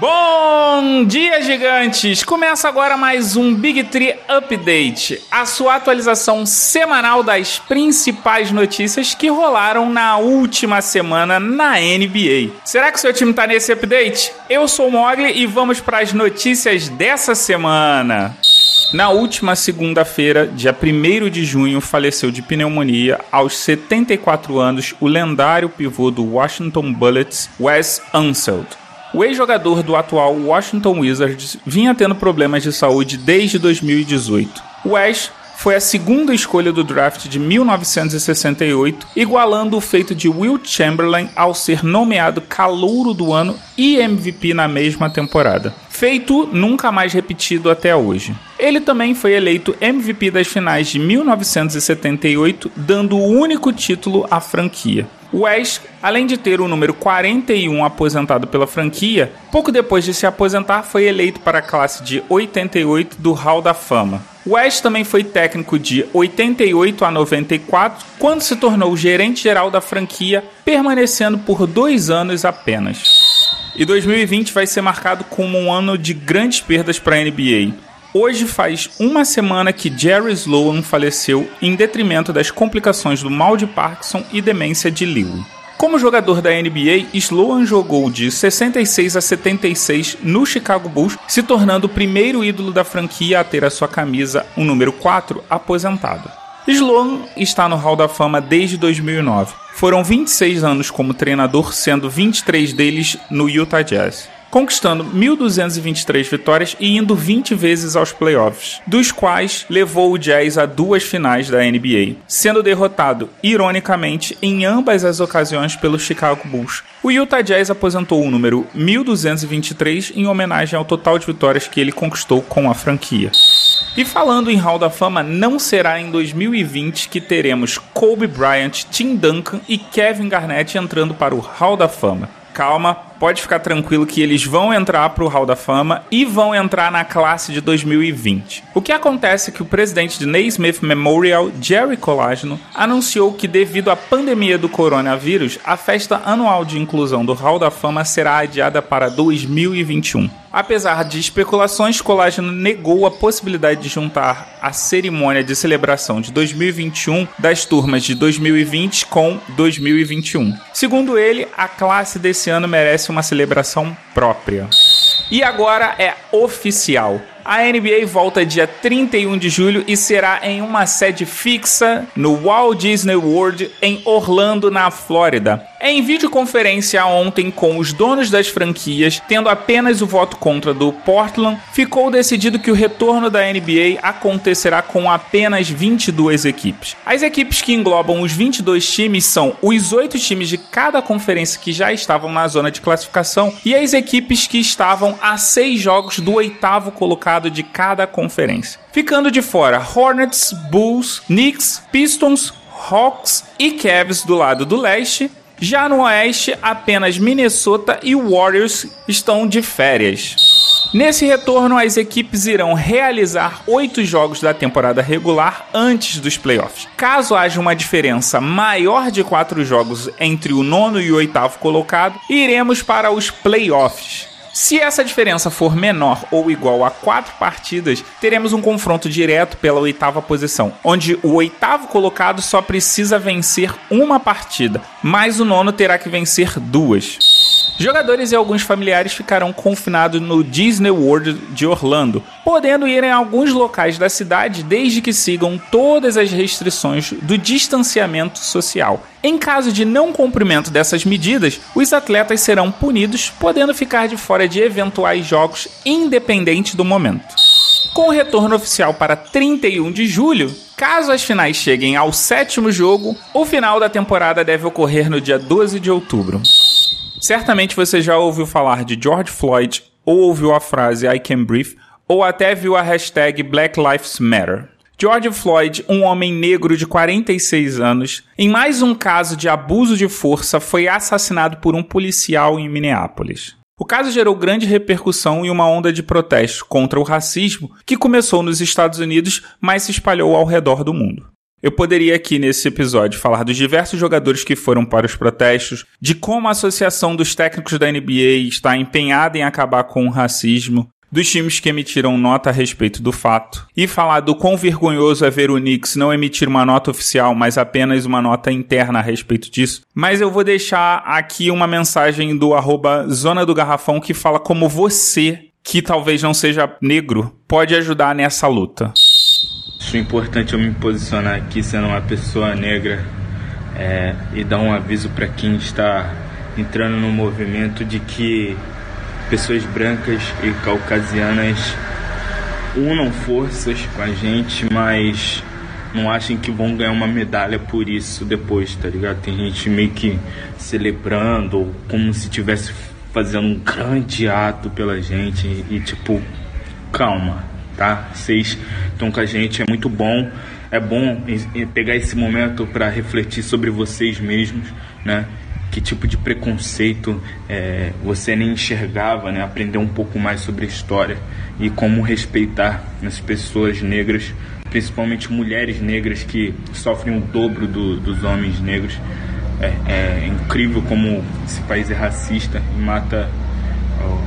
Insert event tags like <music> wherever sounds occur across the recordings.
Bom dia, gigantes! Começa agora mais um Big Tree Update, a sua atualização semanal das principais notícias que rolaram na última semana na NBA. Será que seu time tá nesse update? Eu sou o Mogli e vamos para as notícias dessa semana. Na última segunda-feira, dia 1 de junho, faleceu de pneumonia aos 74 anos o lendário pivô do Washington Bullets, Wes Unseld. O ex-jogador do atual Washington Wizards vinha tendo problemas de saúde desde 2018. Wes foi a segunda escolha do draft de 1968, igualando o feito de Will Chamberlain ao ser nomeado calouro do ano e MVP na mesma temporada. Feito nunca mais repetido até hoje. Ele também foi eleito MVP das finais de 1978, dando o único título à franquia. West, além de ter o número 41 aposentado pela franquia, pouco depois de se aposentar foi eleito para a classe de 88 do Hall da Fama. West também foi técnico de 88 a 94, quando se tornou gerente geral da franquia, permanecendo por dois anos apenas. E 2020 vai ser marcado como um ano de grandes perdas para a NBA. Hoje faz uma semana que Jerry Sloan faleceu em detrimento das complicações do mal de Parkinson e demência de Lewy. Como jogador da NBA, Sloan jogou de 66 a 76 no Chicago Bulls, se tornando o primeiro ídolo da franquia a ter a sua camisa, o número 4, aposentado. Sloan está no Hall da Fama desde 2009. Foram 26 anos como treinador, sendo 23 deles no Utah Jazz conquistando 1.223 vitórias e indo 20 vezes aos playoffs, dos quais levou o Jazz a duas finais da NBA, sendo derrotado, ironicamente, em ambas as ocasiões pelo Chicago Bulls. O Utah Jazz aposentou o número 1223 em homenagem ao total de vitórias que ele conquistou com a franquia. E falando em Hall da Fama, não será em 2020 que teremos Kobe Bryant, Tim Duncan e Kevin Garnett entrando para o Hall da Fama. Calma, pode ficar tranquilo que eles vão entrar para o Hall da Fama e vão entrar na classe de 2020. O que acontece é que o presidente de Naismith Memorial, Jerry Colageno, anunciou que devido à pandemia do coronavírus, a festa anual de inclusão do Hall da Fama será adiada para 2021. Apesar de especulações, Colágeno negou a possibilidade de juntar a cerimônia de celebração de 2021 das turmas de 2020 com 2021. Segundo ele, a classe desse ano merece uma celebração própria. E agora é oficial. A NBA volta dia 31 de julho e será em uma sede fixa no Walt Disney World em Orlando, na Flórida. Em videoconferência ontem com os donos das franquias, tendo apenas o voto contra do Portland, ficou decidido que o retorno da NBA acontecerá com apenas 22 equipes. As equipes que englobam os 22 times são os oito times de cada conferência que já estavam na zona de classificação e as equipes que estavam a seis jogos do oitavo colocado de cada conferência. Ficando de fora Hornets, Bulls, Knicks, Pistons, Hawks e Cavs do lado do leste, já no Oeste, apenas Minnesota e Warriors estão de férias. Nesse retorno, as equipes irão realizar oito jogos da temporada regular antes dos playoffs. Caso haja uma diferença maior de quatro jogos entre o nono e o oitavo colocado, iremos para os playoffs. Se essa diferença for menor ou igual a quatro partidas, teremos um confronto direto pela oitava posição, onde o oitavo colocado só precisa vencer uma partida, mas o nono terá que vencer duas. Jogadores e alguns familiares ficarão confinados no Disney World de Orlando, podendo ir em alguns locais da cidade desde que sigam todas as restrições do distanciamento social. Em caso de não cumprimento dessas medidas, os atletas serão punidos, podendo ficar de fora de eventuais jogos, independente do momento. Com o retorno oficial para 31 de julho, caso as finais cheguem ao sétimo jogo, o final da temporada deve ocorrer no dia 12 de outubro. Certamente você já ouviu falar de George Floyd, ou ouviu a frase I can breathe, ou até viu a hashtag Black Lives Matter. George Floyd, um homem negro de 46 anos, em mais um caso de abuso de força, foi assassinado por um policial em Minneapolis. O caso gerou grande repercussão e uma onda de protestos contra o racismo que começou nos Estados Unidos, mas se espalhou ao redor do mundo. Eu poderia aqui nesse episódio falar dos diversos jogadores que foram para os protestos, de como a Associação dos Técnicos da NBA está empenhada em acabar com o racismo, dos times que emitiram nota a respeito do fato, e falar do quão vergonhoso é ver o Knicks não emitir uma nota oficial, mas apenas uma nota interna a respeito disso. Mas eu vou deixar aqui uma mensagem do arroba Zona do Garrafão que fala como você, que talvez não seja negro, pode ajudar nessa luta. Acho importante eu me posicionar aqui sendo uma pessoa negra é, e dar um aviso para quem está entrando no movimento de que pessoas brancas e caucasianas unam forças com a gente, mas não achem que vão ganhar uma medalha por isso depois, tá ligado? Tem gente meio que celebrando, como se tivesse fazendo um grande ato pela gente e tipo, calma, tá? Vocês estão com a gente, é muito bom. É bom pegar esse momento para refletir sobre vocês mesmos, né? que tipo de preconceito é, você nem enxergava, né? aprender um pouco mais sobre a história e como respeitar as pessoas negras, principalmente mulheres negras que sofrem o dobro do, dos homens negros. É, é, incrível como esse país é racista e mata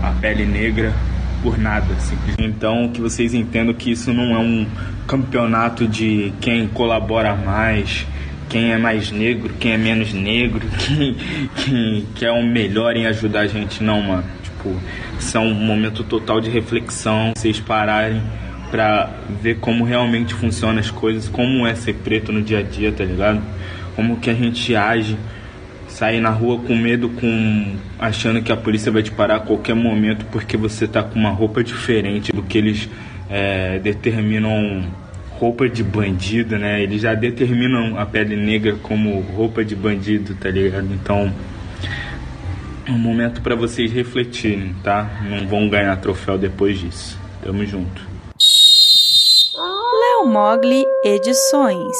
a pele negra por nada, simplesmente. Então, que vocês entendam que isso não é um campeonato de quem colabora mais, quem é mais negro, quem é menos negro, <laughs> quem, quem, quem é o melhor em ajudar a gente. Não, mano. Tipo, isso é um momento total de reflexão. Vocês pararem pra ver como realmente funcionam as coisas, como é ser preto no dia a dia, tá ligado? Como que a gente age, sair na rua com medo, com achando que a polícia vai te parar a qualquer momento porque você tá com uma roupa diferente do que eles é, determinam roupa de bandido, né? Eles já determinam a pele negra como roupa de bandido, tá ligado? Então, é um momento para vocês refletirem, tá? Não vão ganhar troféu depois disso. Tamo junto. Léo Mogli Edições